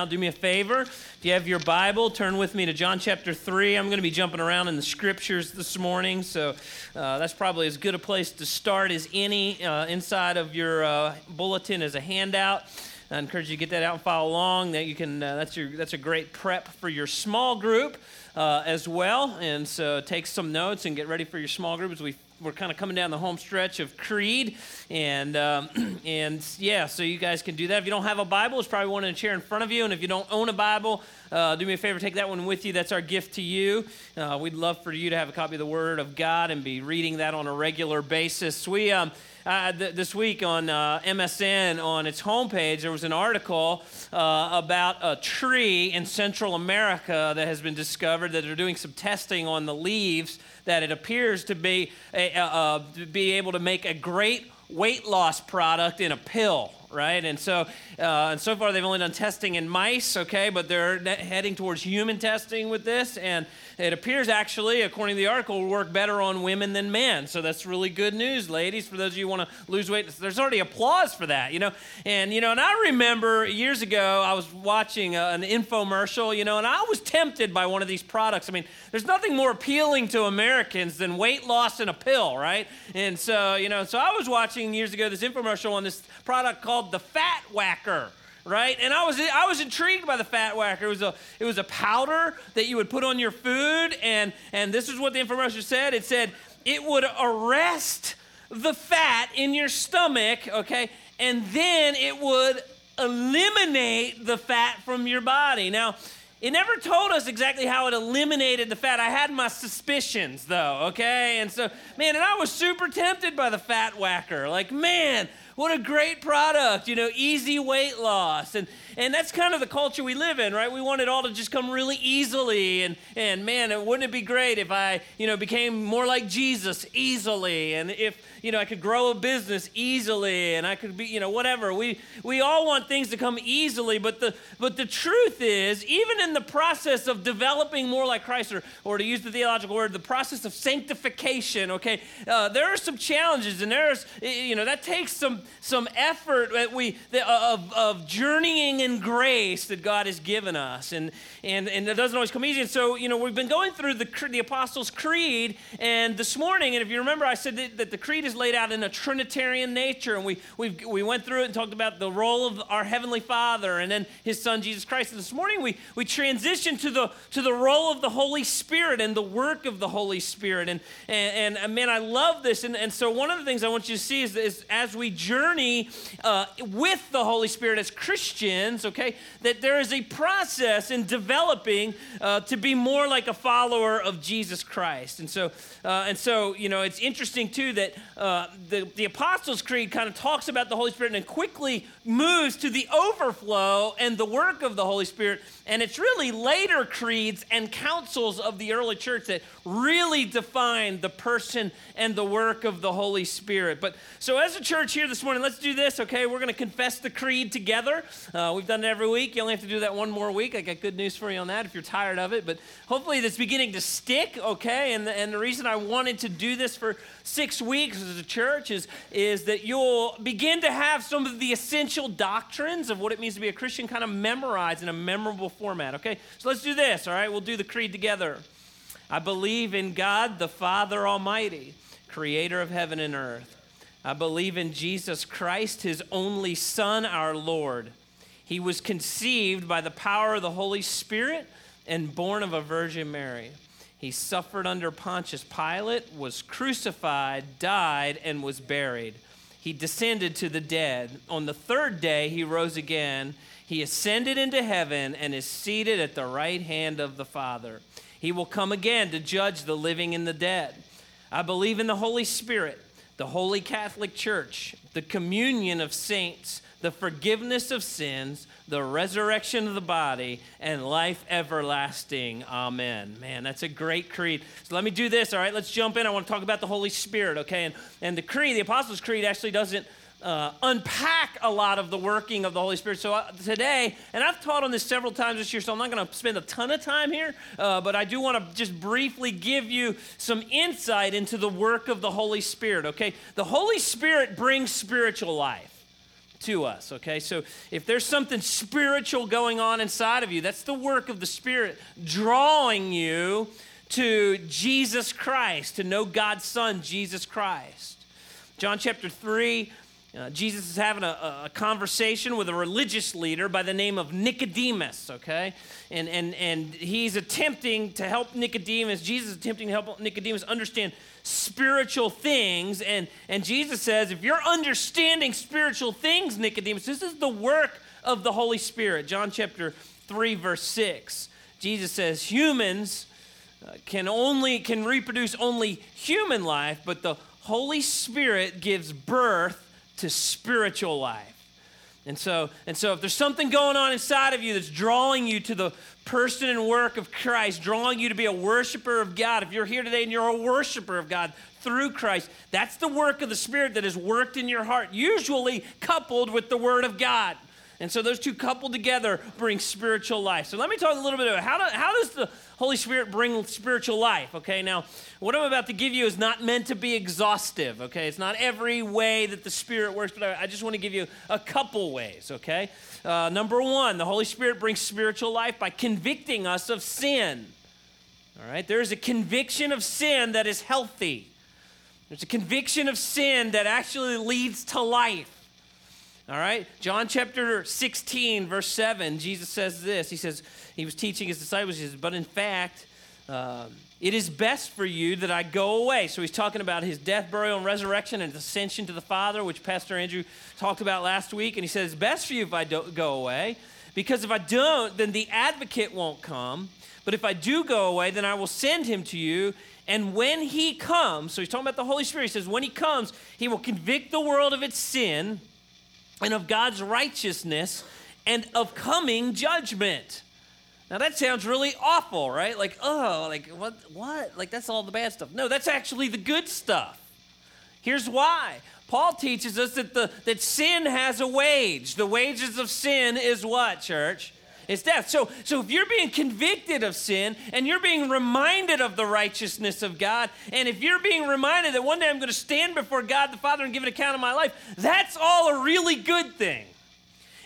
Now, do me a favor. If you have your Bible, turn with me to John chapter 3. I'm going to be jumping around in the scriptures this morning, so uh, that's probably as good a place to start as any uh, inside of your uh, bulletin as a handout. I encourage you to get that out and follow along. That you can. Uh, that's your. That's a great prep for your small group uh, as well. And so take some notes and get ready for your small group as we we're kind of coming down the home stretch of Creed, and um, and yeah, so you guys can do that. If you don't have a Bible, it's probably one in a chair in front of you, and if you don't own a Bible, uh, do me a favor, take that one with you. That's our gift to you. Uh, we'd love for you to have a copy of the Word of God and be reading that on a regular basis. We um, uh, th- this week on uh, MSN on its homepage, there was an article uh, about a tree in Central America that has been discovered that they're doing some testing on the leaves that it appears to be a, be able to make a great weight loss product in a pill right? And so, uh, and so far they've only done testing in mice, okay, but they're heading towards human testing with this, and it appears actually, according to the article, will work better on women than men. So that's really good news, ladies. For those of you who want to lose weight, there's already applause for that, you know. And you know, and I remember years ago I was watching a, uh, an infomercial, you know, and I was tempted by one of these products. I mean, there's nothing more appealing to Americans than weight loss in a pill, right? And so, you know, so I was watching years ago this infomercial on this product called called the Fat Whacker right? And I was I was intrigued by the fat whacker. It was a it was a powder that you would put on your food, and and this is what the infomercial said. It said it would arrest the fat in your stomach, okay, and then it would eliminate the fat from your body. Now. It never told us exactly how it eliminated the fat. I had my suspicions, though, okay? And so, man, and I was super tempted by the fat whacker. Like, man, what a great product, you know, easy weight loss. And, and that's kind of the culture we live in, right? We want it all to just come really easily. And, and man, wouldn't it be great if I, you know, became more like Jesus easily? And if, you know, I could grow a business easily and I could be, you know, whatever. We, we all want things to come easily. But the, but the truth is, even in the process of developing more like Christ, or, or to use the theological word, the process of sanctification, okay, uh, there are some challenges and there's, you know, that takes some some effort that we uh, of, of journeying in grace that God has given us, and and and it doesn't always come easy. And so you know we've been going through the the Apostles' Creed, and this morning, and if you remember, I said that, that the creed is laid out in a Trinitarian nature, and we we we went through it and talked about the role of our Heavenly Father, and then His Son Jesus Christ. And this morning we we transitioned to the to the role of the Holy Spirit and the work of the Holy Spirit, and and, and man, I love this, and and so one of the things I want you to see is, is as we journey uh, with the Holy Spirit as Christians, okay, that there is a process in developing uh, to be more like a follower of Jesus Christ. And so, uh, and so you know, it's interesting too that uh, the, the Apostles' Creed kind of talks about the Holy Spirit and quickly moves to the overflow and the work of the Holy Spirit. And it's really later creeds and councils of the early church that really define the person and the work of the Holy Spirit. But so, as a church here this morning, let's do this, okay? We're going to confess the creed together. Uh, we've done it every week. You only have to do that one more week. I got good news for you on that if you're tired of it. But hopefully, it's beginning to stick, okay? And the, and the reason I wanted to do this for six weeks as a church is, is that you'll begin to have some of the essential doctrines of what it means to be a Christian kind of memorized in a memorable format, okay? So let's do this, all right? We'll do the creed together. I believe in God, the Father Almighty, creator of heaven and earth. I believe in Jesus Christ, his only Son, our Lord. He was conceived by the power of the Holy Spirit and born of a Virgin Mary. He suffered under Pontius Pilate, was crucified, died, and was buried. He descended to the dead. On the third day, he rose again. He ascended into heaven and is seated at the right hand of the Father. He will come again to judge the living and the dead. I believe in the Holy Spirit, the Holy Catholic Church, the communion of saints, the forgiveness of sins the resurrection of the body, and life everlasting. Amen. Man, that's a great creed. So let me do this, all right? Let's jump in. I want to talk about the Holy Spirit, okay? And, and the creed, the Apostles' Creed, actually doesn't uh, unpack a lot of the working of the Holy Spirit. So uh, today, and I've taught on this several times this year, so I'm not going to spend a ton of time here, uh, but I do want to just briefly give you some insight into the work of the Holy Spirit, okay? The Holy Spirit brings spiritual life. to us, okay? So if there's something spiritual going on inside of you, that's the work of the Spirit drawing you to Jesus Christ, to know God's Son, Jesus Christ. John chapter 3, uh, Jesus is having a, a, conversation with a religious leader by the name of Nicodemus, okay? And, and, and he's attempting to help Nicodemus, Jesus is attempting to help Nicodemus understand spiritual things. And, and Jesus says, if you're understanding spiritual things, Nicodemus, this is the work of the Holy Spirit. John chapter 3, verse 6. Jesus says, humans uh, can only can reproduce only human life, but the Holy Spirit gives birth to spiritual life. And so, and so if there's something going on inside of you that's drawing you to the person and work of Christ, drawing you to be a worshiper of God, if you're here today and you're a worshiper of God through Christ, that's the work of the Spirit that has worked in your heart, usually coupled with the Word of God. And so those two coupled together bring spiritual life. So let me talk a little bit about how, do, how does the Holy Spirit bring spiritual life? Okay, now what I'm about to give you is not meant to be exhaustive. Okay, it's not every way that the Spirit works, but I, I just want to give you a couple ways. Okay, uh, number one, the Holy Spirit brings spiritual life by convicting us of sin. All right, there's a conviction of sin that is healthy. There's a conviction of sin that actually leads to life. All right? John chapter 16, verse 7, Jesus says this. He says, He was teaching his disciples, he says, But in fact, uh, it is best for you that I go away. So he's talking about his death, burial, and resurrection and ascension to the Father, which Pastor Andrew talked about last week. And he says, It's best for you if I don't go away, because if I don't, then the advocate won't come. But if I do go away, then I will send him to you. And when he comes, so he's talking about the Holy Spirit, he says, When he comes, he will convict the world of its sin and of God's righteousness and of coming judgment. Now that sounds really awful, right? Like, oh, like what what? Like that's all the bad stuff. No, that's actually the good stuff. Here's why. Paul teaches us that the that sin has a wage. The wages of sin is what, church? It's death. So, so if you're being convicted of sin and you're being reminded of the righteousness of God, and if you're being reminded that one day I'm going to stand before God the Father and give an account of my life, that's all a really good thing.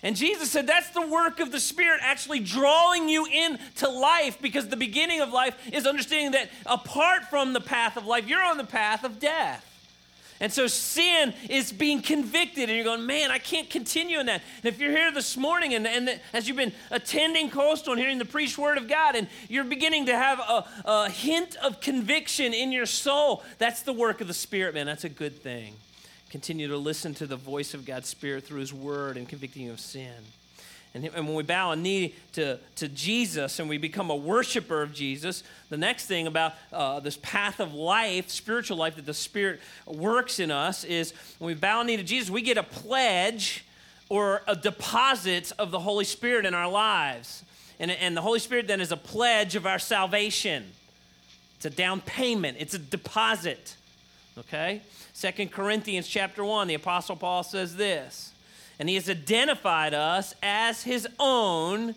And Jesus said that's the work of the Spirit actually drawing you into life because the beginning of life is understanding that apart from the path of life, you're on the path of death. And so sin is being convicted, and you're going, man, I can't continue in that. And if you're here this morning, and, and as you've been attending Coastal and hearing the preached word of God, and you're beginning to have a, a hint of conviction in your soul, that's the work of the Spirit, man. That's a good thing. Continue to listen to the voice of God's Spirit through His word and convicting you of sin. And, and when we bow a knee to, to Jesus and we become a worshiper of Jesus, the next thing about uh, this path of life, spiritual life that the Spirit works in us is when we bow a knee to Jesus, we get a pledge or a deposit of the Holy Spirit in our lives. And, and the Holy Spirit then is a pledge of our salvation. It's a down payment, it's a deposit. Okay? Second Corinthians chapter 1, the Apostle Paul says this and he has identified us as his own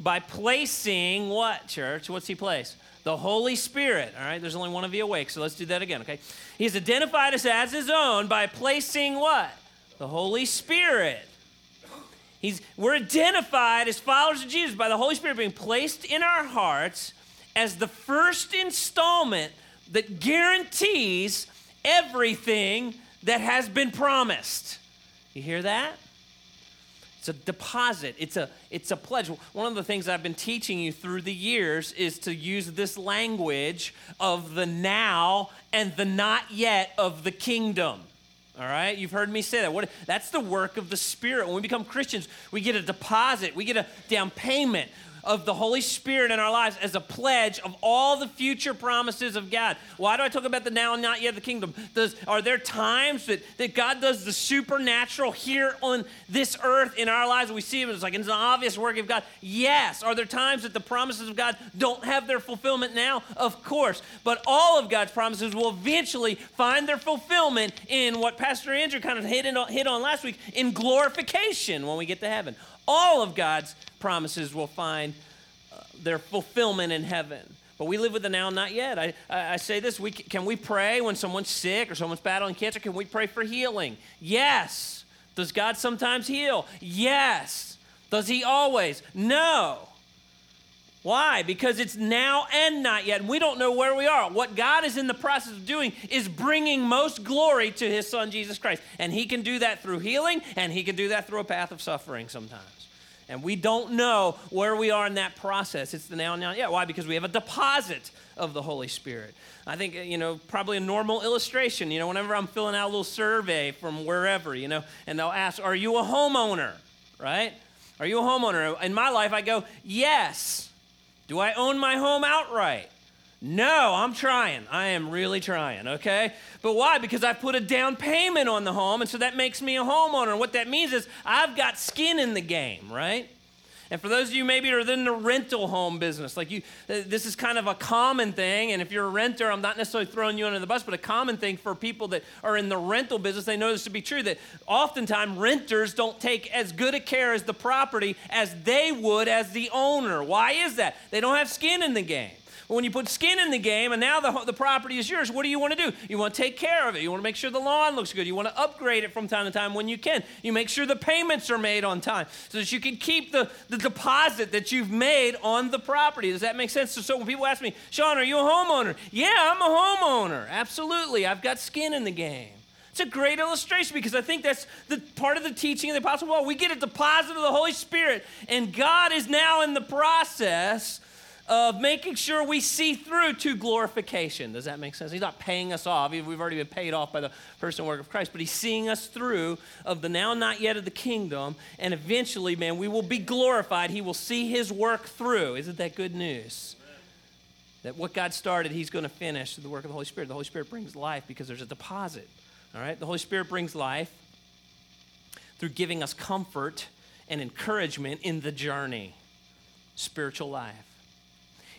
by placing what, church? What's he placed? The Holy Spirit. All right, there's only one of you awake, so let's do that again, okay? He has identified us as his own by placing what? The Holy Spirit. He's, we're identified as followers of Jesus by the Holy Spirit being placed in our hearts as the first installment that guarantees everything that has been promised. You hear that? It's a deposit. It's a, it's a pledge. One of the things I've been teaching you through the years is to use this language of the now and the not yet of the kingdom. All right, you've heard me say that. What, that's the work of the Spirit. When we become Christians, we get a deposit, we get a down payment of the Holy Spirit in our lives as a pledge of all the future promises of God. Why do I talk about the now and not yet the kingdom? Does, are there times that, that God does the supernatural here on this earth in our lives? We see it as like it's an obvious work of God. Yes. Are there times that the promises of God don't have their fulfillment now? Of course. But all of God's promises will eventually find their fulfillment in what Pastor Andrew kind of hit, in, hit on last week in glorification when we get to heaven all of God's promises will find uh, their fulfillment in heaven. But we live with the now, not yet. I, I, I say this we, can we pray when someone's sick or someone's battling cancer? Can we pray for healing? Yes. Does God sometimes heal? Yes. Does He always? No. Why? Because it's now and not yet. We don't know where we are. What God is in the process of doing is bringing most glory to his son Jesus Christ. And he can do that through healing, and he can do that through a path of suffering sometimes. And we don't know where we are in that process. It's the now and now. Yeah, why? Because we have a deposit of the Holy Spirit. I think, you know, probably a normal illustration, you know, whenever I'm filling out a little survey from wherever, you know, and they'll ask, Are you a homeowner? Right? Are you a homeowner? In my life, I go, Yes. Do I own my home outright? No, I'm trying. I am really trying, okay? But why? Because I put a down payment on the home, and so that makes me a homeowner. And what that means is I've got skin in the game, right? And for those of you maybe are in the rental home business, like you, uh, this is kind of a common thing. And if you're a renter, I'm not necessarily throwing you under the bus, but a common thing for people that are in the rental business, they know this to be true that oftentimes renters don't take as good a care as the property as they would as the owner. Why is that? They don't have skin in the game. When you put skin in the game and now the, the property is yours, what do you want to do? You want to take care of it. You want to make sure the lawn looks good. You want to upgrade it from time to time when you can. You make sure the payments are made on time so that you can keep the, the deposit that you've made on the property. Does that make sense? So, so when people ask me, Sean, are you a homeowner? Yeah, I'm a homeowner. Absolutely. I've got skin in the game. It's a great illustration because I think that's the part of the teaching of the Apostle Paul. We get a deposit of the Holy Spirit, and God is now in the process of making sure we see through to glorification. Does that make sense? He's not paying us off. We've already been paid off by the person work of Christ, but he's seeing us through of the now not yet of the kingdom, and eventually, man, we will be glorified. He will see his work through. Isn't that good news? That what God started, he's going to finish through the work of the Holy Spirit. The Holy Spirit brings life because there's a deposit. All right? The Holy Spirit brings life through giving us comfort and encouragement in the journey, spiritual life.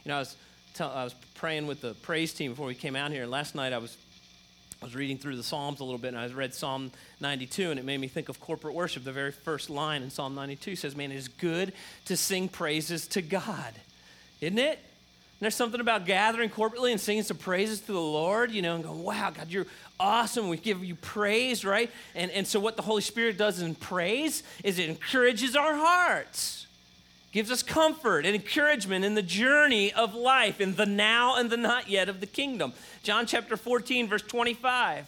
You know, I was, tell, I was praying with the praise team before we came out here, and last night I was I was reading through the Psalms a little bit, and I read Psalm 92, and it made me think of corporate worship. The very first line in Psalm 92 says, Man, it is good to sing praises to God. Isn't it? And there's something about gathering corporately and singing some praises to the Lord, you know, and going, wow, God, you're awesome. We give you praise, right? And, and so, what the Holy Spirit does in praise is it encourages our hearts gives us comfort and encouragement in the journey of life, in the now and the not yet of the kingdom. John chapter 14, verse 25.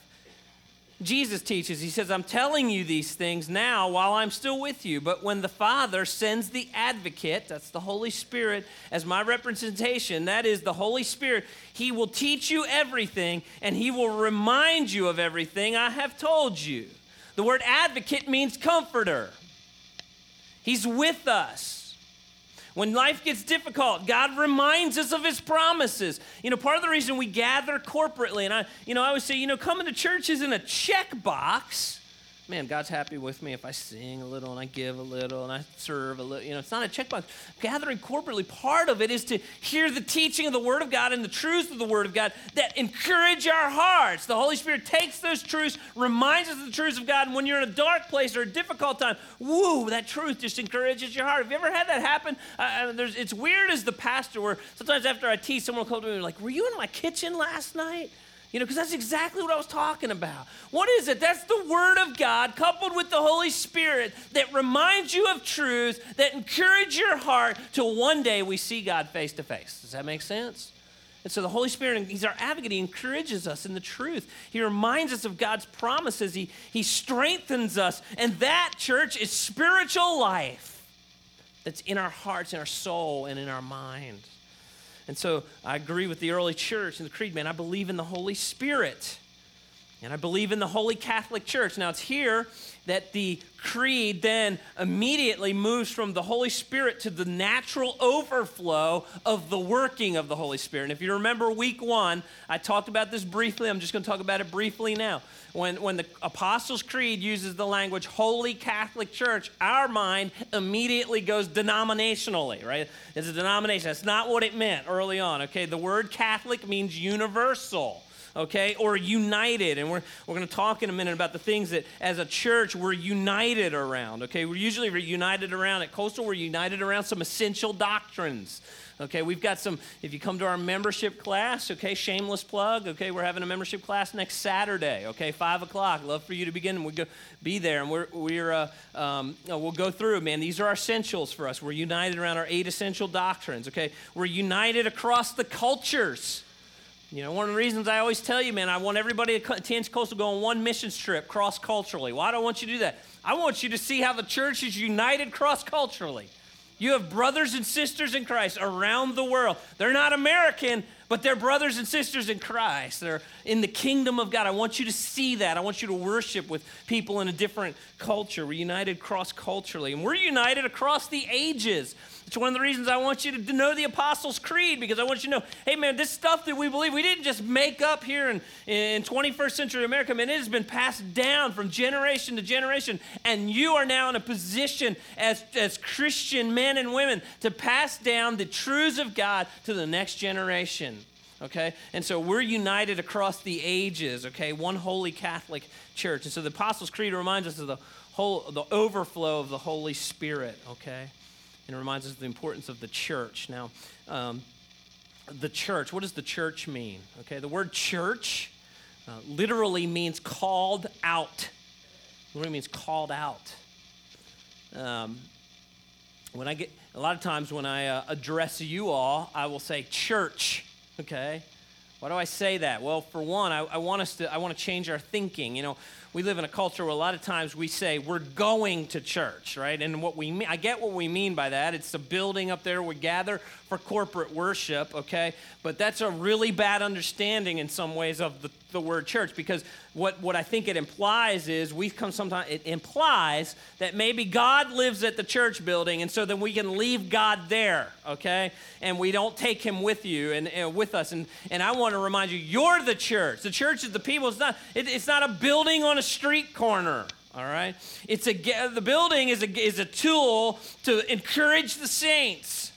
Jesus teaches, he says, I'm telling you these things now while I'm still with you, but when the Father sends the advocate, that's the Holy Spirit, as my representation, that is the Holy Spirit, he will teach you everything and he will remind you of everything I have told you. The word advocate means comforter, he's with us. When life gets difficult, God reminds us of his promises. You know, part of the reason we gather corporately, and I, you know, I always say, you know, coming to church isn't a checkbox man, God's happy with me if I sing a little and I give a little and I serve a little. You know, it's not a checkbox. Gathering corporately, part of it is to hear the teaching of the Word of God and the truths of the Word of God that encourage our hearts. The Holy Spirit takes those truths, reminds us of the truths of God, and when you're in a dark place or a difficult time, woo, that truth just encourages your heart. Have you ever had that happen? Uh, it's weird as the pastor where sometimes after I teach, someone will come to me and like, were you in my kitchen last night? You know, because that's exactly what I was talking about. What is it? That's the Word of God coupled with the Holy Spirit that reminds you of truth, that encourage your heart till one day we see God face to face. Does that make sense? And so the Holy Spirit, He's our advocate. He encourages us in the truth. He reminds us of God's promises. He, he strengthens us. And that, church, is spiritual life that's in our hearts, in our soul, and in our mind. And so I agree with the early church and the creed, man. I believe in the Holy Spirit. And I believe in the Holy Catholic Church. Now, it's here that the creed then immediately moves from the Holy Spirit to the natural overflow of the working of the Holy Spirit. And if you remember week one, I talked about this briefly. I'm just going to talk about it briefly now. When, when the Apostles' Creed uses the language Holy Catholic Church, our mind immediately goes denominationally, right? It's a denomination. That's not what it meant early on, okay? The word Catholic means universal okay, or united. And we're, we're going to talk in a minute about the things that as a church we're united around, okay? We're usually united around, at Coastal, we're united around some essential doctrines. Okay, we've got some, if you come to our membership class, okay, shameless plug, okay, we're having a membership class next Saturday, okay, 5 o'clock. Love for you to begin and we go be there and we're, we're uh, um, we'll go through, man. These are our essentials for us. We're united around our eight essential doctrines, okay? We're united across the cultures. You know, one of the reasons I always tell you, man, I want everybody to go on one mission trip cross culturally. Why do I want you to do that? I want you to see how the church is united cross culturally. You have brothers and sisters in Christ around the world. They're not American, but they're brothers and sisters in Christ. They're in the kingdom of God. I want you to see that. I want you to worship with people in a different culture. We're united cross culturally, and we're united across the ages. It's one of the reasons I want you to know the Apostles' Creed because I want you to know, hey man, this stuff that we believe, we didn't just make up here in, in 21st century America, man, it has been passed down from generation to generation. And you are now in a position as, as Christian men and women to pass down the truths of God to the next generation okay? And so we're united across the ages, okay? One holy Catholic church. And so the Apostles' Creed reminds us of the whole the overflow of the Holy Spirit, okay? And reminds us of the importance of the church. Now, um, the church, what does the church mean? Okay, the word church uh, literally means called out. Literally means called out. Um, when I get, a lot of times when I uh, address you all, I will say church, okay? Why do I say that? Well, for one, I, I, want us to, I want to change our thinking. You know, we live in a culture where a lot of times we say we're going to church, right? And what we mean, I get what we mean by that. It's the building up there we gather for corporate worship, okay? But that's a really bad understanding in some ways of the, the word church because what, what I think it implies is we come sometimes, it implies that maybe God lives at the church building and so then we can leave God there, okay? And we don't take him with you and, and with us. And, and I want to remind you, you're the church. The church is the people. It's not, it, it's not a building on a street corner. All right, it's a the building is a is a tool to encourage the saints,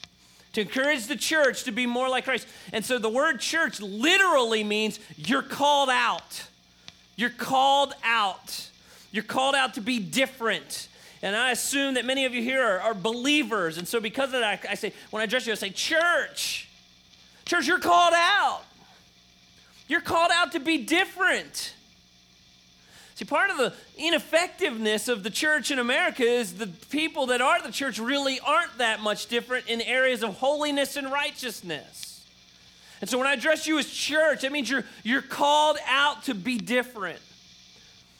to encourage the church to be more like Christ. And so the word church literally means you're called out. You're called out. You're called out to be different. And I assume that many of you here are, are believers. And so because of that, I, I say, when I address you, I say, church. Church, you're called out. You're called out to be different. See, part of the ineffectiveness of the church in America is the people that are the church really aren't that much different in areas of holiness and righteousness. And so when I address you as church, that means you're, you're called out to be different.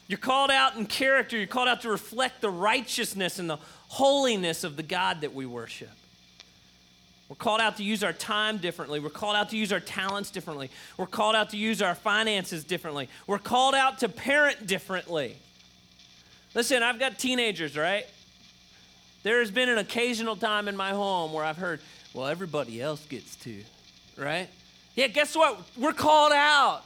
You're called out in character, you're called out to reflect the righteousness and the holiness of the God that we worship. We're called out to use our time differently. We're called out to use our talents differently. We're called out to use our finances differently. We're called out to parent differently. Listen, I've got teenagers, right? There has been an occasional time in my home where I've heard, well, everybody else gets to, right? Yeah, guess what? We're called out.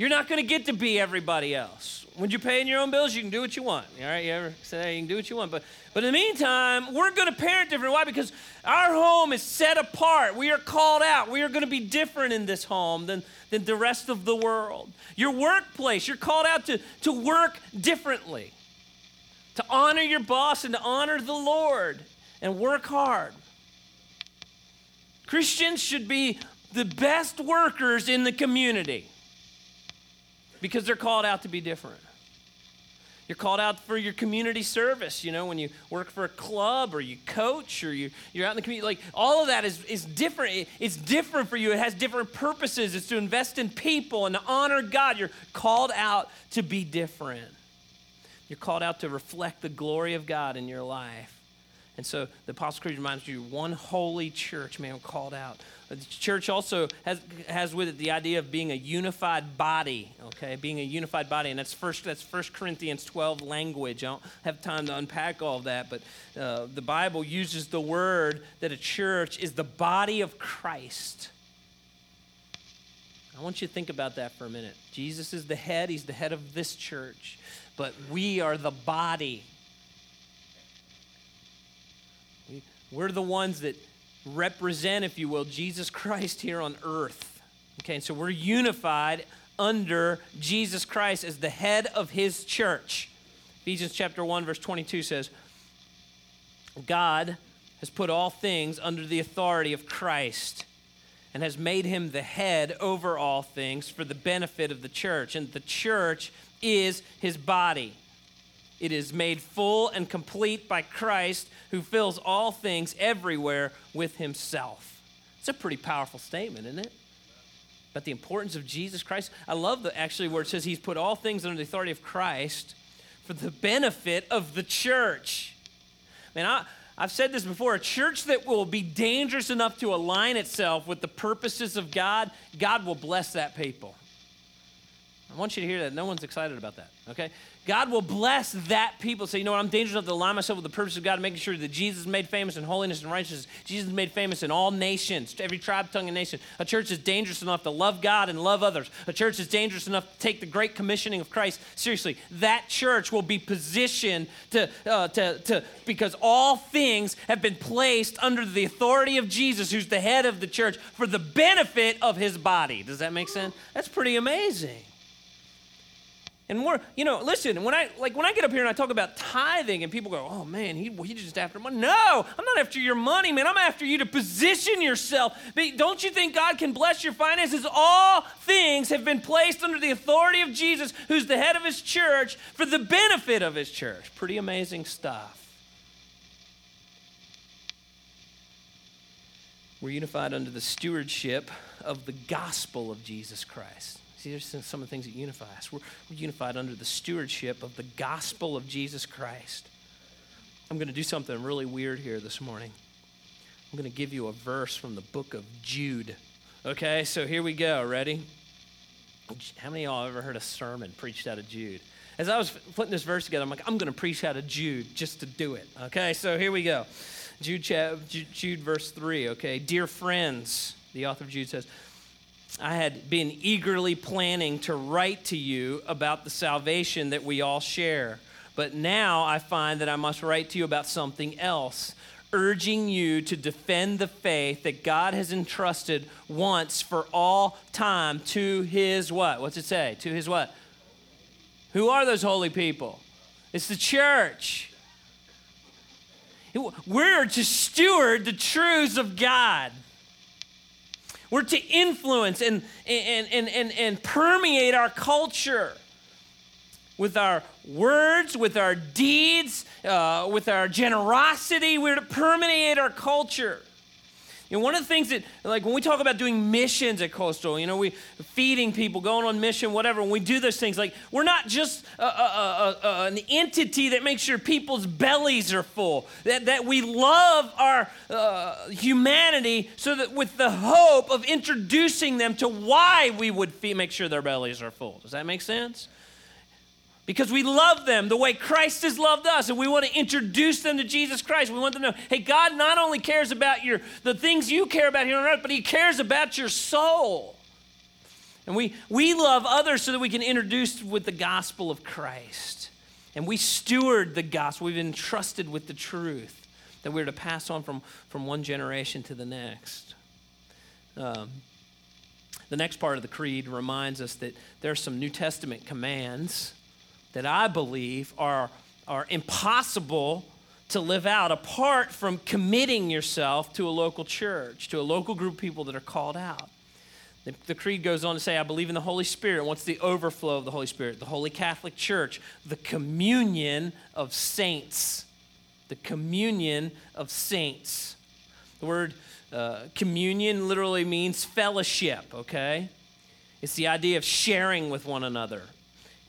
You're not going to get to be everybody else. When you're paying your own bills, you can do what you want. All right, you ever say you can do what you want, but but in the meantime, we're going to parent different. Why? Because our home is set apart. We are called out. We are going to be different in this home than than the rest of the world. Your workplace, you're called out to to work differently, to honor your boss and to honor the Lord and work hard. Christians should be the best workers in the community because they're called out to be different. You're called out for your community service, you know, when you work for a club or you coach or you, you're out in the community. Like, all of that is, is different. It's different for you. It has different purposes. It's to invest in people and to honor God. You're called out to be different. You're called out to reflect the glory of God in your life. And so the Apostle Creed reminds you one holy church, man, called out. The church also has, has with it the idea of being a unified body, okay? Being a unified body. And that's first, that's 1 Corinthians 12 language. I don't have time to unpack all of that, but uh, the Bible uses the word that a church is the body of Christ. I want you to think about that for a minute. Jesus is the head, he's the head of this church, but we are the body We're the ones that represent, if you will, Jesus Christ here on earth. Okay, so we're unified under Jesus Christ as the head of his church. Ephesians chapter 1 verse 22 says, God has put all things under the authority of Christ and has made him the head over all things for the benefit of the church. And the church is his body. It is made full and complete by Christ, who fills all things everywhere with himself. It's a pretty powerful statement, isn't it? About the importance of Jesus Christ. I love the actually where it says he's put all things under the authority of Christ for the benefit of the church. Man, I, I've said this before a church that will be dangerous enough to align itself with the purposes of God, God will bless that people. I want you to hear that. No one's excited about that, okay? God will bless that people. Say, you know what? I'm dangerous enough to align myself with the purpose of God, making sure that Jesus is made famous in holiness and righteousness. Jesus is made famous in all nations, every tribe, tongue, and nation. A church is dangerous enough to love God and love others. A church is dangerous enough to take the great commissioning of Christ seriously. That church will be positioned to, uh, to, to because all things have been placed under the authority of Jesus, who's the head of the church, for the benefit of his body. Does that make sense? That's pretty amazing. And more, you know, listen, when I like when I get up here and I talk about tithing and people go, oh man, he, he just after money. No, I'm not after your money, man. I'm after you to position yourself. But don't you think God can bless your finances? All things have been placed under the authority of Jesus, who's the head of his church, for the benefit of his church. Pretty amazing stuff. We're unified under the stewardship of the gospel of Jesus Christ. See, there's some of the things that unify us. We're, we're unified under the stewardship of the gospel of Jesus Christ. I'm going to do something really weird here this morning. I'm going to give you a verse from the book of Jude. Okay, so here we go. Ready? How many of y'all ever heard a sermon preached out of Jude? As I was putting this verse together, I'm like, I'm going to preach out of Jude just to do it. Okay, so here we go. Jude, Jude, Jude verse 3. Okay, dear friends, the author of Jude says, I had been eagerly planning to write to you about the salvation that we all share. But now I find that I must write to you about something else, urging you to defend the faith that God has entrusted once for all time to his what? What's it say? To his what? Who are those holy people? It's the church. We're to steward the truths of God. We're to influence and, and, and, and, and permeate our culture with our words, with our deeds, uh, with our generosity. We're to permeate our culture. You know, one of the things that, like, when we talk about doing missions at Coastal, you know, we feeding people, going on mission, whatever. When we do those things, like, we're not just a, a, a, an entity that makes sure people's bellies are full. That that we love our uh, humanity, so that with the hope of introducing them to why we would feed, make sure their bellies are full. Does that make sense? Because we love them the way Christ has loved us and we want to introduce them to Jesus Christ. We want them to know, hey, God not only cares about your the things you care about here on earth, but he cares about your soul. And we we love others so that we can introduce with the gospel of Christ. And we steward the gospel. We've been entrusted with the truth that we're to pass on from, from one generation to the next. Um, the next part of the creed reminds us that there are some New Testament commands that I believe are, are impossible to live out apart from committing yourself to a local church, to a local group of people that are called out. The, the, creed goes on to say, I believe in the Holy Spirit. What's the overflow of the Holy Spirit? The Holy Catholic Church, the communion of saints. The communion of saints. The word uh, communion literally means fellowship, okay? It's the idea of sharing with one another.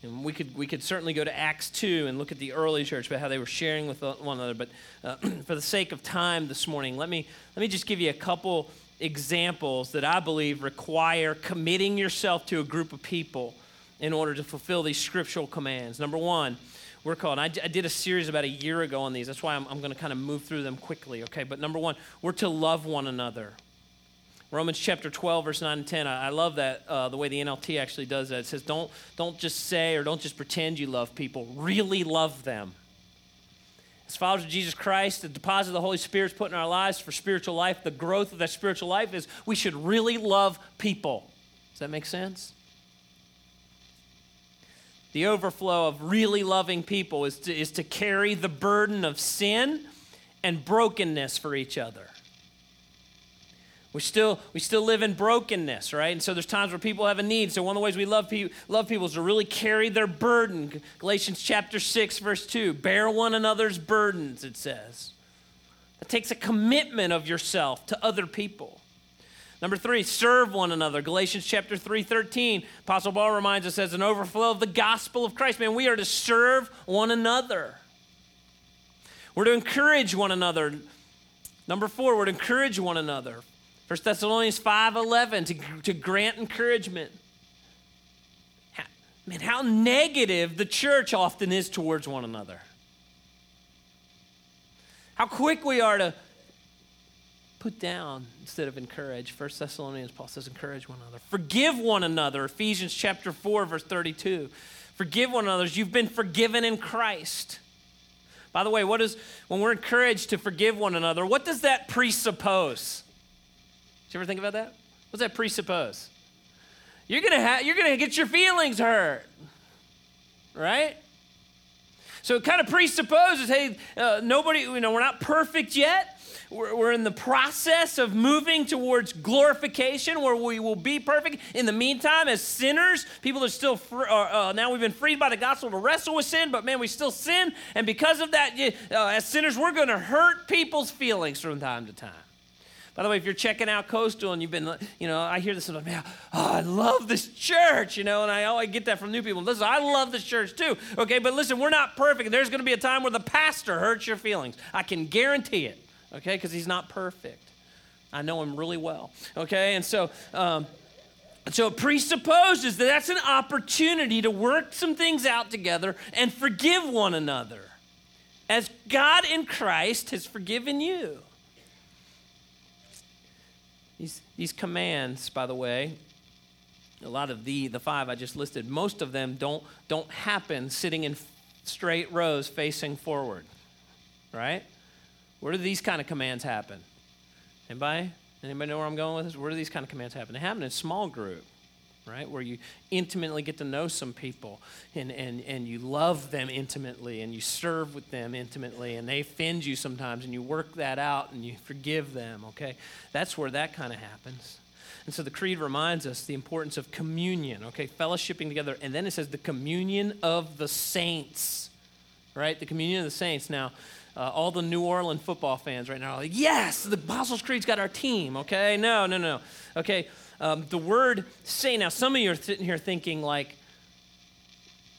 And we could, we could certainly go to Acts 2 and look at the early church about how they were sharing with one another. But uh, for the sake of time this morning, let me, let me just give you a couple examples that I believe require committing yourself to a group of people in order to fulfill these scriptural commands. Number one, we're called, I, I did a series about a year ago on these. That's why I'm, I'm going to kind of move through them quickly, okay? But number one, we're to love one another. Romans chapter 12, verse 9 and 10. I, I love that, uh, the way the NLT actually does that. It says, don't, don't just say or don't just pretend you love people, really love them. As followers of Jesus Christ, the deposit of the Holy Spirit is put in our lives for spiritual life. The growth of that spiritual life is we should really love people. Does that make sense? The overflow of really loving people is to, is to carry the burden of sin and brokenness for each other. We still, we still live in brokenness, right? And so there's times where people have a need. So one of the ways we love, pe- love people is to really carry their burden. Galatians chapter 6, verse 2. Bear one another's burdens, it says. It takes a commitment of yourself to other people. Number three, serve one another. Galatians chapter 3, 13. Apostle Paul reminds us as an overflow of the gospel of Christ. Man, we are to serve one another. We're to encourage one another. Number four, we're to encourage one another. 1 Thessalonians 5.11, to, to grant encouragement. Man, how negative the church often is towards one another. How quick we are to put down instead of encourage. 1 Thessalonians, Paul says, encourage one another. Forgive one another. Ephesians chapter 4, verse 32. Forgive one another you've been forgiven in Christ. By the way, what is when we're encouraged to forgive one another, what does that presuppose? You ever think about that? What's that presuppose? You're gonna you're gonna get your feelings hurt, right? So it kind of presupposes, hey, uh, nobody, you know, we're not perfect yet. We're, we're in the process of moving towards glorification where we will be perfect. In the meantime, as sinners, people are still, fr- uh, uh, now we've been freed by the gospel to wrestle with sin, but man, we still sin. And because of that, uh, as sinners, we're going to hurt people's feelings from time to time. By the way, if you're checking out Coastal and you've been, you know, I hear this and I'm like, oh, I love this church, you know, and I always get that from new people. Listen, I love this church too, okay? But listen, we're not perfect. There's going to be a time where the pastor hurts your feelings. I can guarantee it, okay? Because he's not perfect. I know him really well, okay? And so, um, so it presupposes that that's an opportunity to work some things out together and forgive one another as God in Christ has forgiven you. These, these commands, by the way, a lot of the, the five I just listed, most of them don't, don't happen sitting in straight rows facing forward, right? Where do these kind of commands happen? Anybody? Anybody know where I'm going with this? Where do these kind of commands happen? They happen in small group right? Where you intimately get to know some people and, and, and you love them intimately and you serve with them intimately and they offend you sometimes and you work that out and you forgive them, okay? That's where that kind of happens. And so the creed reminds us the importance of communion, okay? Fellowshipping together. And then it says the communion of the saints, right? The communion of the saints. Now, uh, all the New Orleans football fans right now are like, yes, the Apostles' Creed's got our team, okay? No, no, no. Okay, um, the word saint, now some of you are sitting here thinking, like,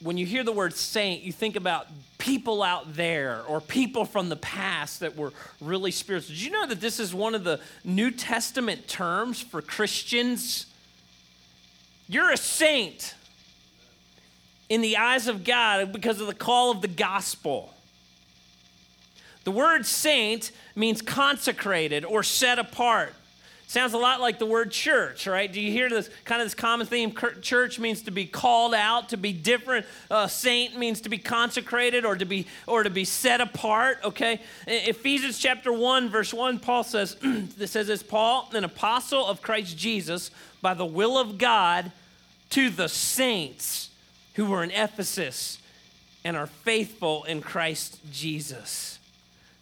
when you hear the word saint, you think about people out there or people from the past that were really spiritual. Did you know that this is one of the New Testament terms for Christians? You're a saint in the eyes of God because of the call of the gospel. The word saint means consecrated or set apart. Sounds a lot like the word church, right? Do you hear this kind of this common theme? Church means to be called out, to be different. Uh, saint means to be consecrated or to be or to be set apart. Okay, Ephesians chapter one, verse one, Paul says, "This says this: Paul, an apostle of Christ Jesus, by the will of God, to the saints who are in Ephesus and are faithful in Christ Jesus."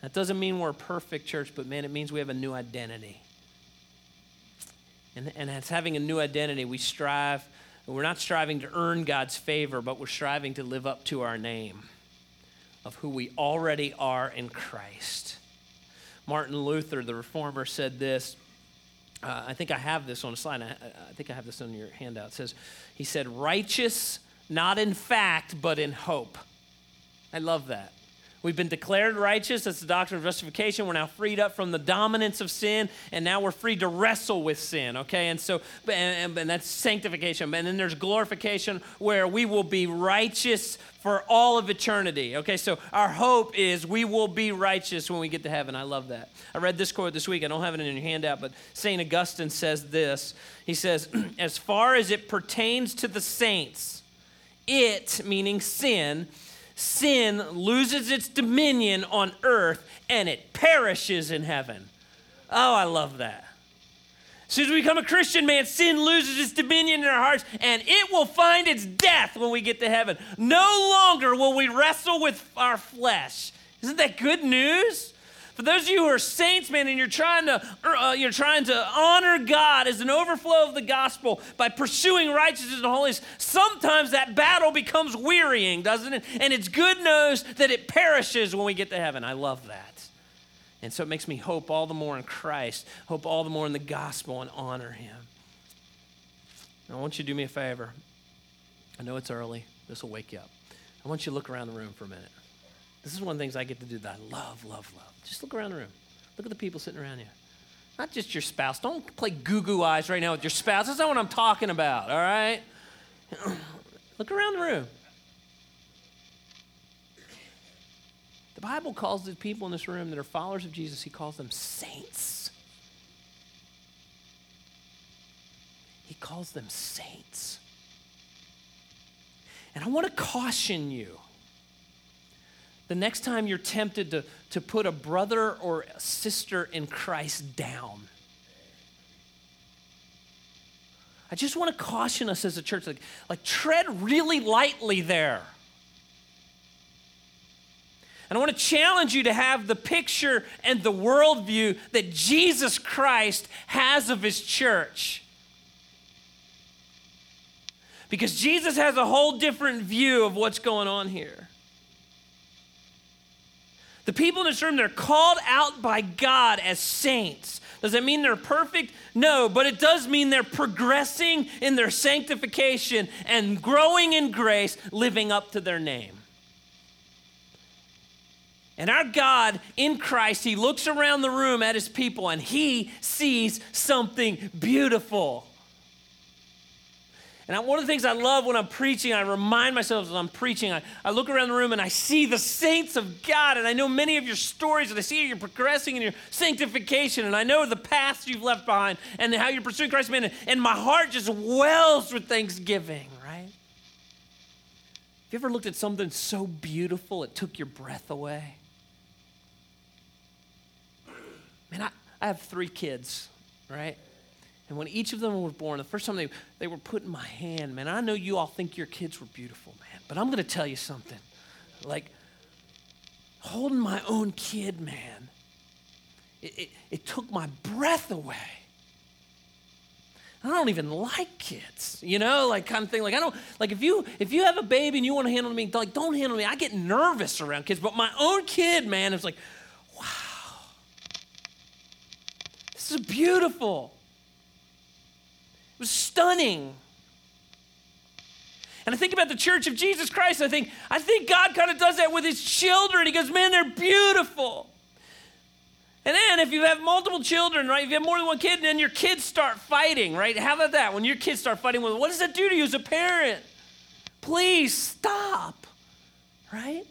That doesn't mean we're a perfect church, but man, it means we have a new identity. And, and as having a new identity, we strive, we're not striving to earn God's favor, but we're striving to live up to our name of who we already are in Christ. Martin Luther, the reformer, said this. Uh, I think I have this on a slide. I, I think I have this on your handout. It says, he said, righteous not in fact, but in hope. I love that. We've been declared righteous. That's the doctrine of justification. We're now freed up from the dominance of sin, and now we're free to wrestle with sin, okay? And so, and, and, that's sanctification. And then there's glorification where we will be righteous for all of eternity, okay? So our hope is we will be righteous when we get to heaven. I love that. I read this quote this week. I don't have it in your handout, but St. Augustine says this. He says, As far as it pertains to the saints, it, meaning sin, sin loses its dominion on earth and it perishes in heaven. Oh, I love that. As soon as we become a Christian, man, sin loses its dominion in our hearts and it will find its death when we get to heaven. No longer will we wrestle with our flesh. Isn't that good news? For those of you who are saints, man, and you're trying to uh, you're trying to honor God as an overflow of the gospel by pursuing righteousness and holiness, sometimes that battle becomes wearying, doesn't it? And it's good news that it perishes when we get to heaven. I love that. And so it makes me hope all the more in Christ, hope all the more in the gospel, and honor Him. Now, I want you to do me a favor. I know it's early, this will wake you up. I want you to look around the room for a minute. This is one of the things I get to do that I love, love, love. Just look around the room. Look at the people sitting around you. Not just your spouse. Don't play goo goo eyes right now with your spouse. That's not what I'm talking about, all right? look around the room. The Bible calls the people in this room that are followers of Jesus, he calls them saints. He calls them saints. And I want to caution you the next time you're tempted to, to put a brother or a sister in Christ down. I just want to caution us as a church like, like tread really lightly there. And I want to challenge you to have the picture and the worldview that Jesus Christ has of his church. Because Jesus has a whole different view of what's going on here. The people in this room, they're called out by God as saints. Does that mean they're perfect? No, but it does mean they're progressing in their sanctification and growing in grace, living up to their name. And our God in Christ, He looks around the room at His people and He sees something beautiful. And one of the things I love when I'm preaching, I remind myself as I'm preaching, I, I look around the room and I see the saints of God. And I know many of your stories, and I see you're progressing in your sanctification. And I know the paths you've left behind and how you're pursuing Christ, man. And my heart just wells with thanksgiving, right? Have you ever looked at something so beautiful it took your breath away? Man, I, I have three kids, right? And when each of them were born, the first time they, they were put in my hand, man, I know you all think your kids were beautiful, man, but I'm going to tell you something. Like, holding my own kid, man, it, it, it took my breath away. I don't even like kids, you know, like kind of thing. Like I don't like if you if you have a baby and you want to handle me, like don't handle me. I get nervous around kids, but my own kid, man, it's like, wow, This is beautiful. Was stunning. And I think about the church of Jesus Christ. I think, I think God kind of does that with his children. He goes, man, they're beautiful. And then if you have multiple children, right, if you have more than one kid, and then your kids start fighting, right? How about that? When your kids start fighting what does that do to you as a parent? Please stop, right?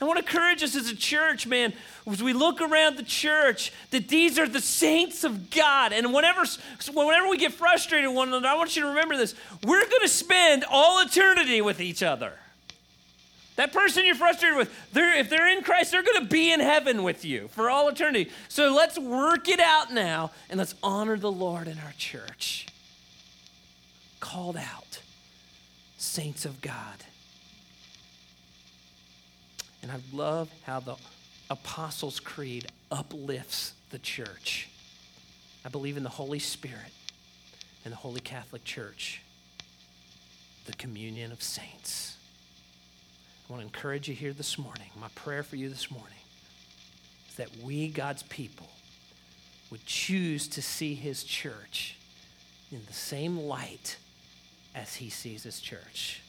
I want to encourage us as a church, man, as we look around the church, that these are the saints of God. And whenever, whenever we get frustrated with one another, I want you to remember this. We're going to spend all eternity with each other. That person you're frustrated with, they're, if they're in Christ, they're going to be in heaven with you for all eternity. So let's work it out now and let's honor the Lord in our church. Called out, saints of God. And I love how the Apostles' Creed uplifts the church. I believe in the Holy Spirit and the Holy Catholic Church, the communion of saints. I want to encourage you here this morning. My prayer for you this morning is that we, God's people, would choose to see his church in the same light as he sees his church.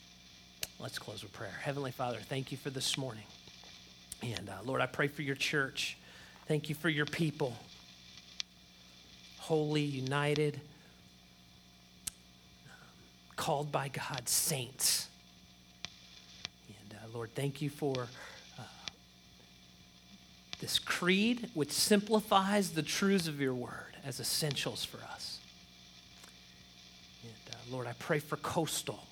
Let's close with prayer. Heavenly Father, thank you for this morning. And uh, Lord, I pray for your church. Thank you for your people. Holy, united, called by God, saints. And uh, Lord, thank you for uh, this creed, which simplifies the truths of your word as essentials for us. And uh, Lord, I pray for Coastal,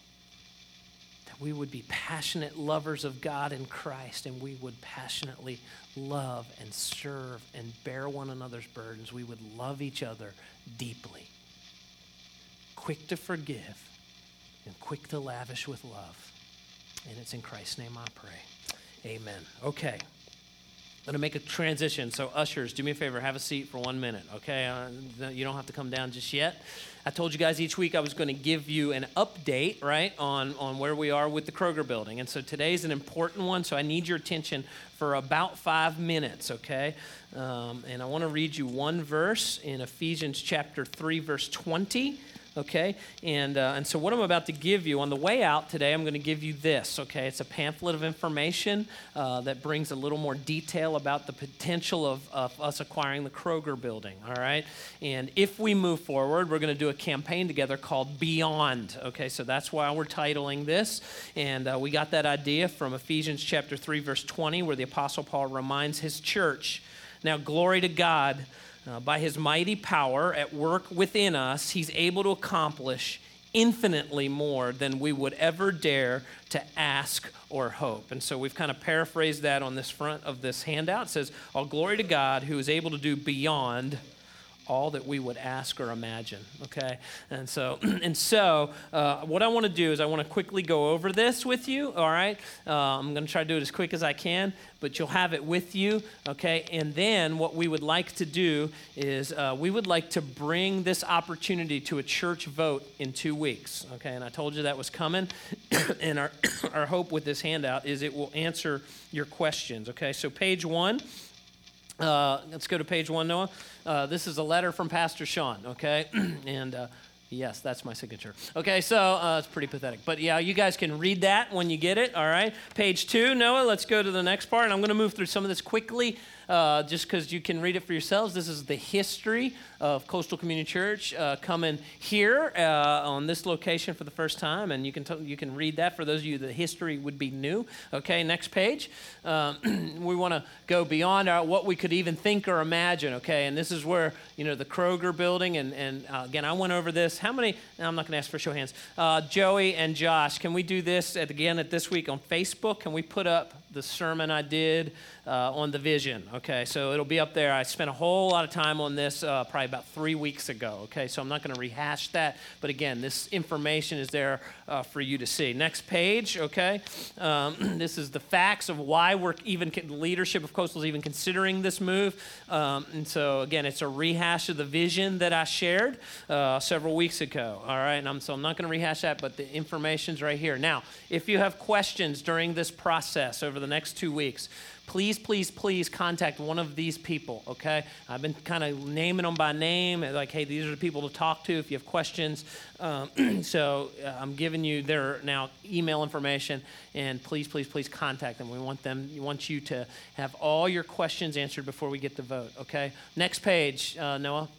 we would be passionate lovers of God and Christ, and we would passionately love and serve and bear one another's burdens. We would love each other deeply, quick to forgive, and quick to lavish with love. And it's in Christ's name I pray. Amen. Okay. I'm going to make a transition. So, ushers, do me a favor, have a seat for one minute, okay? Uh, you don't have to come down just yet. I told you guys each week I was going to give you an update, right, on, on where we are with the Kroger building. And so today's an important one, so I need your attention for about five minutes, okay? Um, and I want to read you one verse in Ephesians chapter 3, verse 20 okay? And, uh, and so, what I'm about to give you on the way out today, I'm going to give you this, okay? It's a pamphlet of information uh, that brings a little more detail about the potential of, of us acquiring the Kroger building, all right? And if we move forward, we're going to do a campaign together called Beyond, okay? So, that's why we're titling this. And uh, we got that idea from Ephesians chapter 3, verse 20, where the Apostle Paul reminds his church. Now, glory to God uh, by his mighty power at work within us, he's able to accomplish infinitely more than we would ever dare to ask or hope. And so we've kind of paraphrased that on this front of this handout. It says, All glory to God who is able to do beyond all that we would ask or imagine okay? And so and so uh, what i want to do is i want to quickly go over this with you all right? Uh, i'm going to try to do it as quick as i can but you'll have it with you okay? And then what we would like to do is uh, we would like to bring this opportunity to a church vote in two weeks okay? And i told you that was coming and our our hope with this handout is it will answer your questions okay? So page one uh, let's go to page one, Noah. Uh, this is a letter from Pastor Sean, okay? and uh, yes, that's my signature. Okay, so uh, it's pretty pathetic. But yeah, you guys can read that when you get it, all right? Page two, Noah, let's go to the next part. And I'm going to move through some of this quickly uh, just because you can read it for yourselves. This is the history of Coastal Community Church uh, coming here uh, on this location for the first time, and you can t- you can read that for those of you the history would be new. Okay, next page. Um, we want to go beyond our, what we could even think or imagine. Okay, and this is where you know the Kroger building, and and uh, again I went over this. How many? I'm not going to ask for show hands. Uh, Joey and Josh, can we do this at, again at this week on Facebook? Can we put up the sermon I did uh, on the vision. Okay, so it'll be up there. I spent a whole lot of time on this uh, probably about three weeks ago. Okay, so I'm not going to rehash that, but again, this information is there uh, for you to see. Next page. Okay, um, this is the facts of why we're even leadership of Coastal is even considering this move. Um, and so again, it's a rehash of the vision that I shared uh, several weeks ago. All right, and I'm, so I'm not going to rehash that, but the information's right here. Now, if you have questions during this process over the next two weeks please, please, please contact one of these people, okay? I've been kind of naming them by name, like, hey, these are the people to talk to if you have questions. Um, so uh, I'm giving you their now email information, and please, please, please contact them. We want them, we want you to have all your questions answered before we get the vote, okay? Next page, uh, Noah.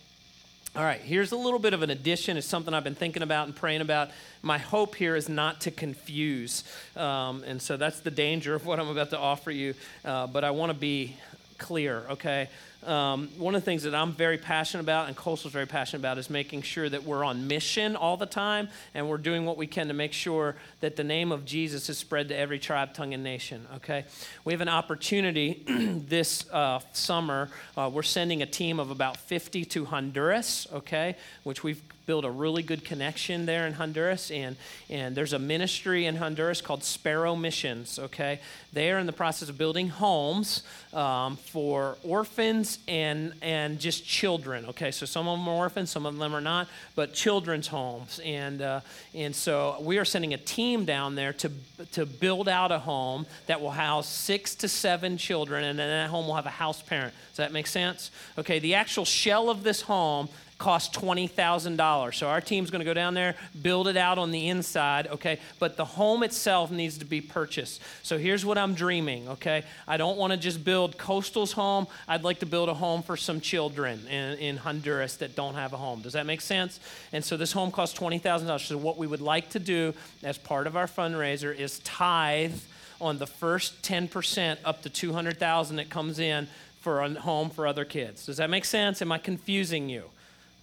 All right, here's a little bit of an addition. It's something I've been thinking about and praying about. My hope here is not to confuse. Um, and so that's the danger of what I'm about to offer you. Uh, but I want to be clear, okay? Um, one of the things that I'm very passionate about and Coastal's very passionate about is making sure that we're on mission all the time and we're doing what we can to make sure that the name of Jesus is spread to every tribe, tongue, and nation. Okay? We have an opportunity this uh, summer. Uh, we're sending a team of about 50 to Honduras, okay, which we've build a really good connection there in Honduras. And, and there's a ministry in Honduras called Sparrow Missions, okay? They are in the process of building homes um, for orphans and, and just children, okay? So some of them are orphans, some of them are not, but children's homes. And, uh, and so we are sending a team down there to, to build out a home that will house six to seven children, and then that home will have a house parent. Does that make sense? Okay, the actual shell of this home cost $20,000. So our team's going to go down there, build it out on the inside, okay? But the home itself needs to be purchased. So here's what I'm dreaming, okay? I don't want to just build Coastal's home. I'd like to build a home for some children in, in Honduras that don't have a home. Does that make sense? And so this home costs $20,000. So what we would like to do as part of our fundraiser is tithe on the first 10% up to 200,000 that comes in for a home for other kids. Does that make sense? Am I confusing you?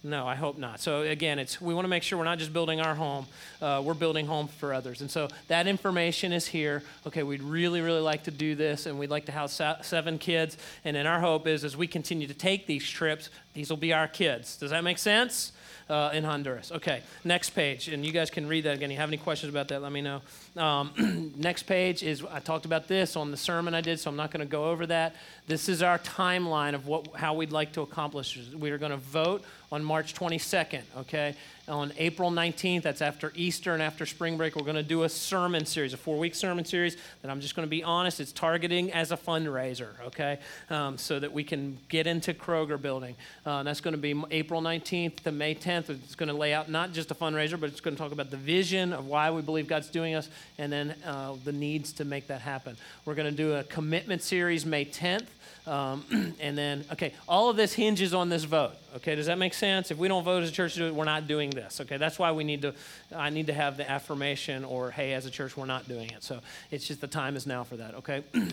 No, I hope not. So again, it's we want to make sure we're not just building our home; uh, we're building home for others. And so that information is here. Okay, we'd really, really like to do this, and we'd like to house seven kids. And then our hope is, as we continue to take these trips, these will be our kids. Does that make sense? Uh, in Honduras. Okay, next page, and you guys can read that again. If You have any questions about that? Let me know. Um, next page is I talked about this on the sermon I did, so I'm not going to go over that. This is our timeline of what how we'd like to accomplish. We are going to vote on March 22nd. Okay, on April 19th, that's after Easter and after spring break, we're going to do a sermon series, a four week sermon series that I'm just going to be honest, it's targeting as a fundraiser, okay? Um, so that we can get into Kroger building. Uh, that's going to be April 19th to May 10th. It's going to lay out not just a fundraiser, but it's going to talk about the vision of why we believe God's doing us and then uh, the needs to make that happen. We're going to do a commitment series May 10th. Um, and then, okay, all of this hinges on this vote. Okay, does that make sense? If we don't vote as a church, we're not doing this. Okay, that's why we need to. I need to have the affirmation, or hey, as a church, we're not doing it. So it's just the time is now for that. Okay.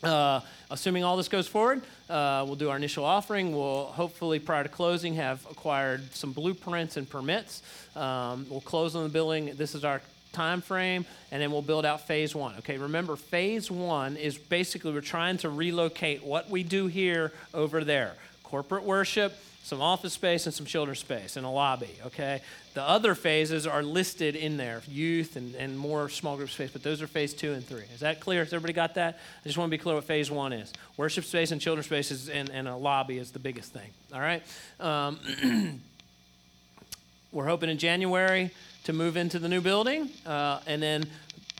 Uh, assuming all this goes forward, uh, we'll do our initial offering. We'll hopefully, prior to closing, have acquired some blueprints and permits. Um, we'll close on the building. This is our time frame, and then we'll build out phase one. Okay, remember, phase one is basically we're trying to relocate what we do here over there corporate worship, some office space, and some children's space and a lobby. Okay, the other phases are listed in there youth and, and more small group space, but those are phase two and three. Is that clear? Has everybody got that? I just want to be clear what phase one is worship space and children's spaces and, and a lobby is the biggest thing. All right. Um, we're hoping in January to move into the new building. Uh, and then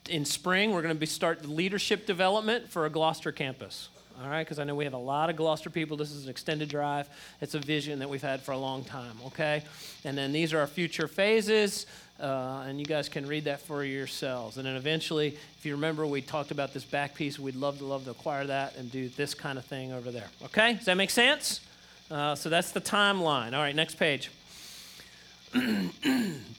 in spring, we're going to start the leadership development for a Gloucester campus. All right, because I know we have a lot of Gloucester people. This is an extended drive. It's a vision that we've had for a long time, okay? And then these are our future phases, uh, and you guys can read that for yourselves. And then eventually, if you remember, we talked about this back piece. We'd love to love to acquire that and do this kind of thing over there, okay? Does that make sense? Uh, so that's the timeline. All right, next page.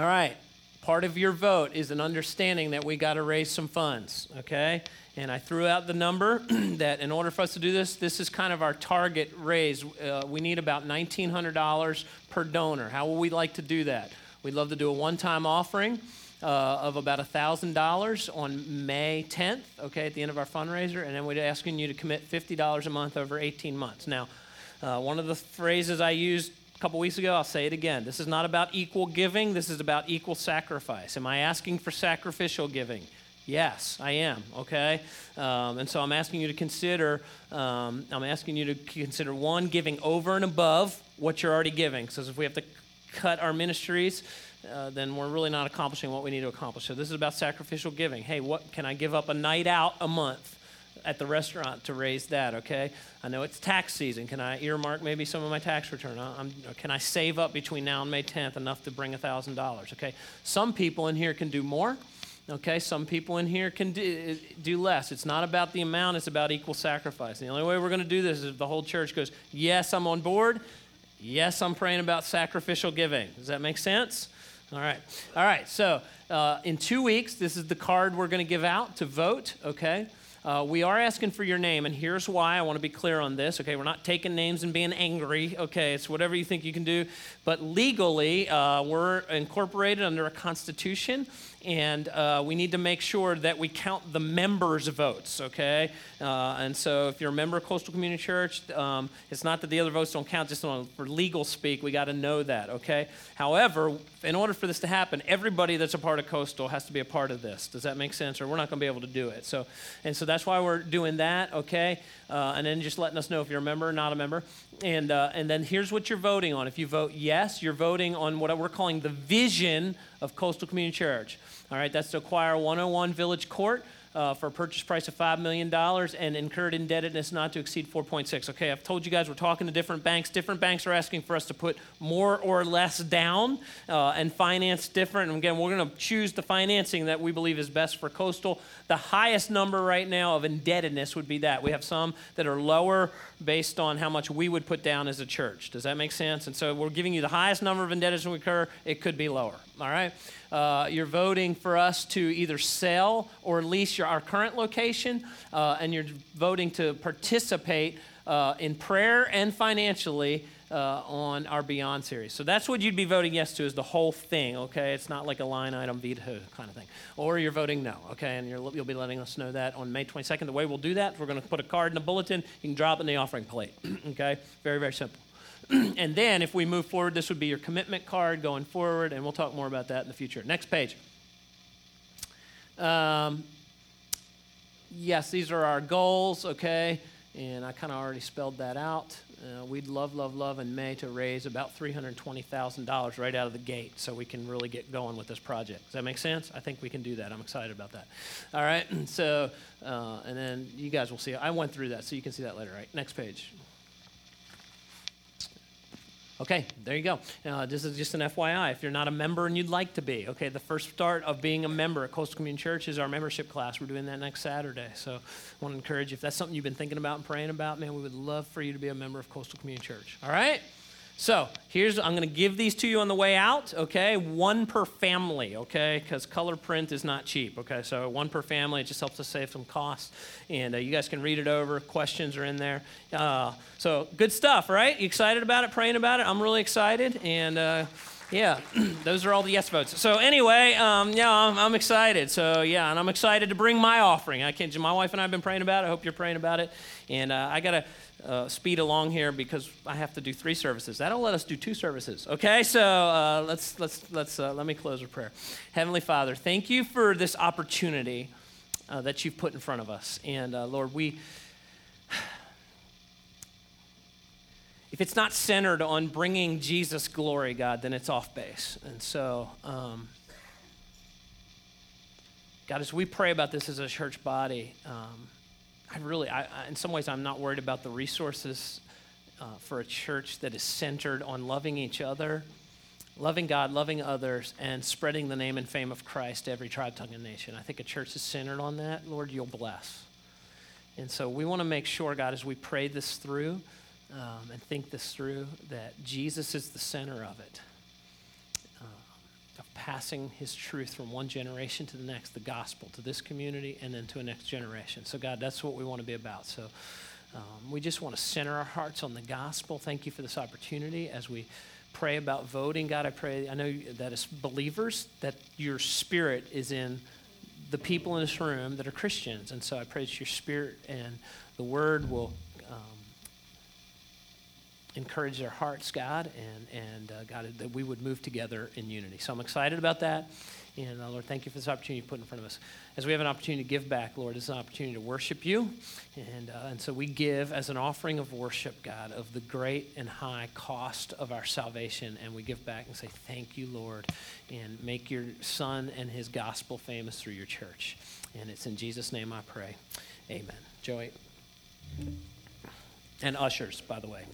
All right. Part of your vote is an understanding that we got to raise some funds, okay? And I threw out the number that in order for us to do this, this is kind of our target raise. Uh, we need about $1,900 per donor. How would we like to do that? We'd love to do a one time offering. Uh, of about $1,000 on May 10th, okay, at the end of our fundraiser, and then we're asking you to commit $50 a month over 18 months. Now, uh, one of the phrases I used couple weeks ago, I'll say it again. This is not about equal giving, this is about equal sacrifice. Am I asking for sacrificial giving? Yes, I am, okay? Um, and so I'm asking you to consider, um, I'm asking you to consider one, giving over and above what you're already giving. So if we have to cut our ministries, uh, then we're really not accomplishing what we need to accomplish. So this is about sacrificial giving. Hey, what can I give up a night out a month? At the restaurant to raise that, okay? I know it's tax season. Can I earmark maybe some of my tax return? I'm, can I save up between now and May 10th enough to bring $1,000, okay? Some people in here can do more, okay? Some people in here can do, do less. It's not about the amount, it's about equal sacrifice. And the only way we're going to do this is if the whole church goes, yes, I'm on board. Yes, I'm praying about sacrificial giving. Does that make sense? All right. All right. So, uh, in two weeks, this is the card we're going to give out to vote, okay? Uh, we are asking for your name, and here's why. I want to be clear on this. Okay, we're not taking names and being angry. Okay, it's whatever you think you can do. But legally, uh, we're incorporated under a constitution, and uh, we need to make sure that we count the members' votes, okay? Uh, and so if you're a member of Coastal Community Church, um, it's not that the other votes don't count, just on, for legal speak, we got to know that, okay? However, in order for this to happen, everybody that's a part of Coastal has to be a part of this. Does that make sense? Or we're not going to be able to do it. So, and so that's why we're doing that, okay? Uh, and then just letting us know if you're a member or not a member. And, uh, and then here's what you're voting on. If you vote yes, you're voting on what we're calling the vision of Coastal Community Church. All right, that's to acquire 101 Village Court uh, for a purchase price of $5 million and incurred indebtedness not to exceed 4.6. Okay, I've told you guys we're talking to different banks. Different banks are asking for us to put more or less down uh, and finance different. And again, we're going to choose the financing that we believe is best for coastal. The highest number right now of indebtedness would be that. We have some that are lower based on how much we would put down as a church. Does that make sense? And so we're giving you the highest number of indebtedness we incur. It could be lower. All right? Uh, you're voting for us to either sell or lease your, our current location, uh, and you're voting to participate uh, in prayer and financially uh, on our Beyond series. So that's what you'd be voting yes to is the whole thing, okay? It's not like a line item veto kind of thing. Or you're voting no, okay? And you will be letting us know that on May 22nd. The way we'll do that, we're going to put a card in the bulletin. You can drop it in the offering plate, okay? Very, very simple. and then if we move forward, this would be your commitment card going forward, and we'll talk more about that in the future. Next page. Um, yes, these are our goals, okay? And I kind of already spelled that out. Uh, we'd love, love, love in May to raise about $320,000 right out of the gate so we can really get going with this project. Does that make sense? I think we can do that. I'm excited about that. All right, so, uh, and then you guys will see. I went through that, so you can see that later, right? Next page. Okay, there you go. Uh, this is just an FYI. If you're not a member and you'd like to be, okay, the first start of being a member at Coastal Community Church is our membership class. We're doing that next Saturday. So I want to encourage you, if that's something you've been thinking about and praying about, man, we would love for you to be a member of Coastal Community Church. All right? So here's, I'm going to give these to you on the way out, okay? One per family, okay? Because color print is not cheap, okay? So one per family, it just helps us save some costs. And uh, you guys can read it over. Questions are in there. Uh, so good stuff, right? You excited about it, praying about it? I'm really excited. And uh, yeah, those are all the yes votes. So anyway, um, yeah, I'm, I'm, excited. So yeah, and I'm excited to bring my offering. I can't, my wife and I have been praying about it. I hope you're praying about it. And uh, I got to uh, speed along here because I have to do three services. That'll let us do two services. Okay, so uh, let's let's let's uh, let me close with prayer. Heavenly Father, thank you for this opportunity uh, that you've put in front of us, and uh, Lord, we. If it's not centered on bringing Jesus glory, God, then it's off base. And so, um, God, as we pray about this as a church body, um, I really, I, I, in some ways, I'm not worried about the resources uh, for a church that is centered on loving each other, loving God, loving others, and spreading the name and fame of Christ to every tribe, tongue, and nation. I think a church is centered on that. Lord, you'll bless. And so we want to make sure, God, as we pray this through um, and think this through, that Jesus is the center of it passing his truth from one generation to the next, the gospel to this community and then to a next generation. So, God, that's what we want to be about. So, um, we just want to center our hearts on the gospel. Thank you for this opportunity as we pray about voting. God, I pray, I know that as believers, that your spirit is in the people in this room that are Christians. And so I pray that your spirit and the word will encourage their hearts, God, and, and uh, God, that we would move together in unity. So I'm excited about that. And uh, Lord, thank you for this opportunity you put in front of us. As we have an opportunity to give back, Lord, it's an opportunity to worship you. And, uh, and so we give as an offering of worship, God, of the great and high cost of our salvation. And we give back and say, Thank you, Lord, and make your Son and his gospel famous through your church. And it's in Jesus' name I pray. Amen. Joey. And ushers, by the way.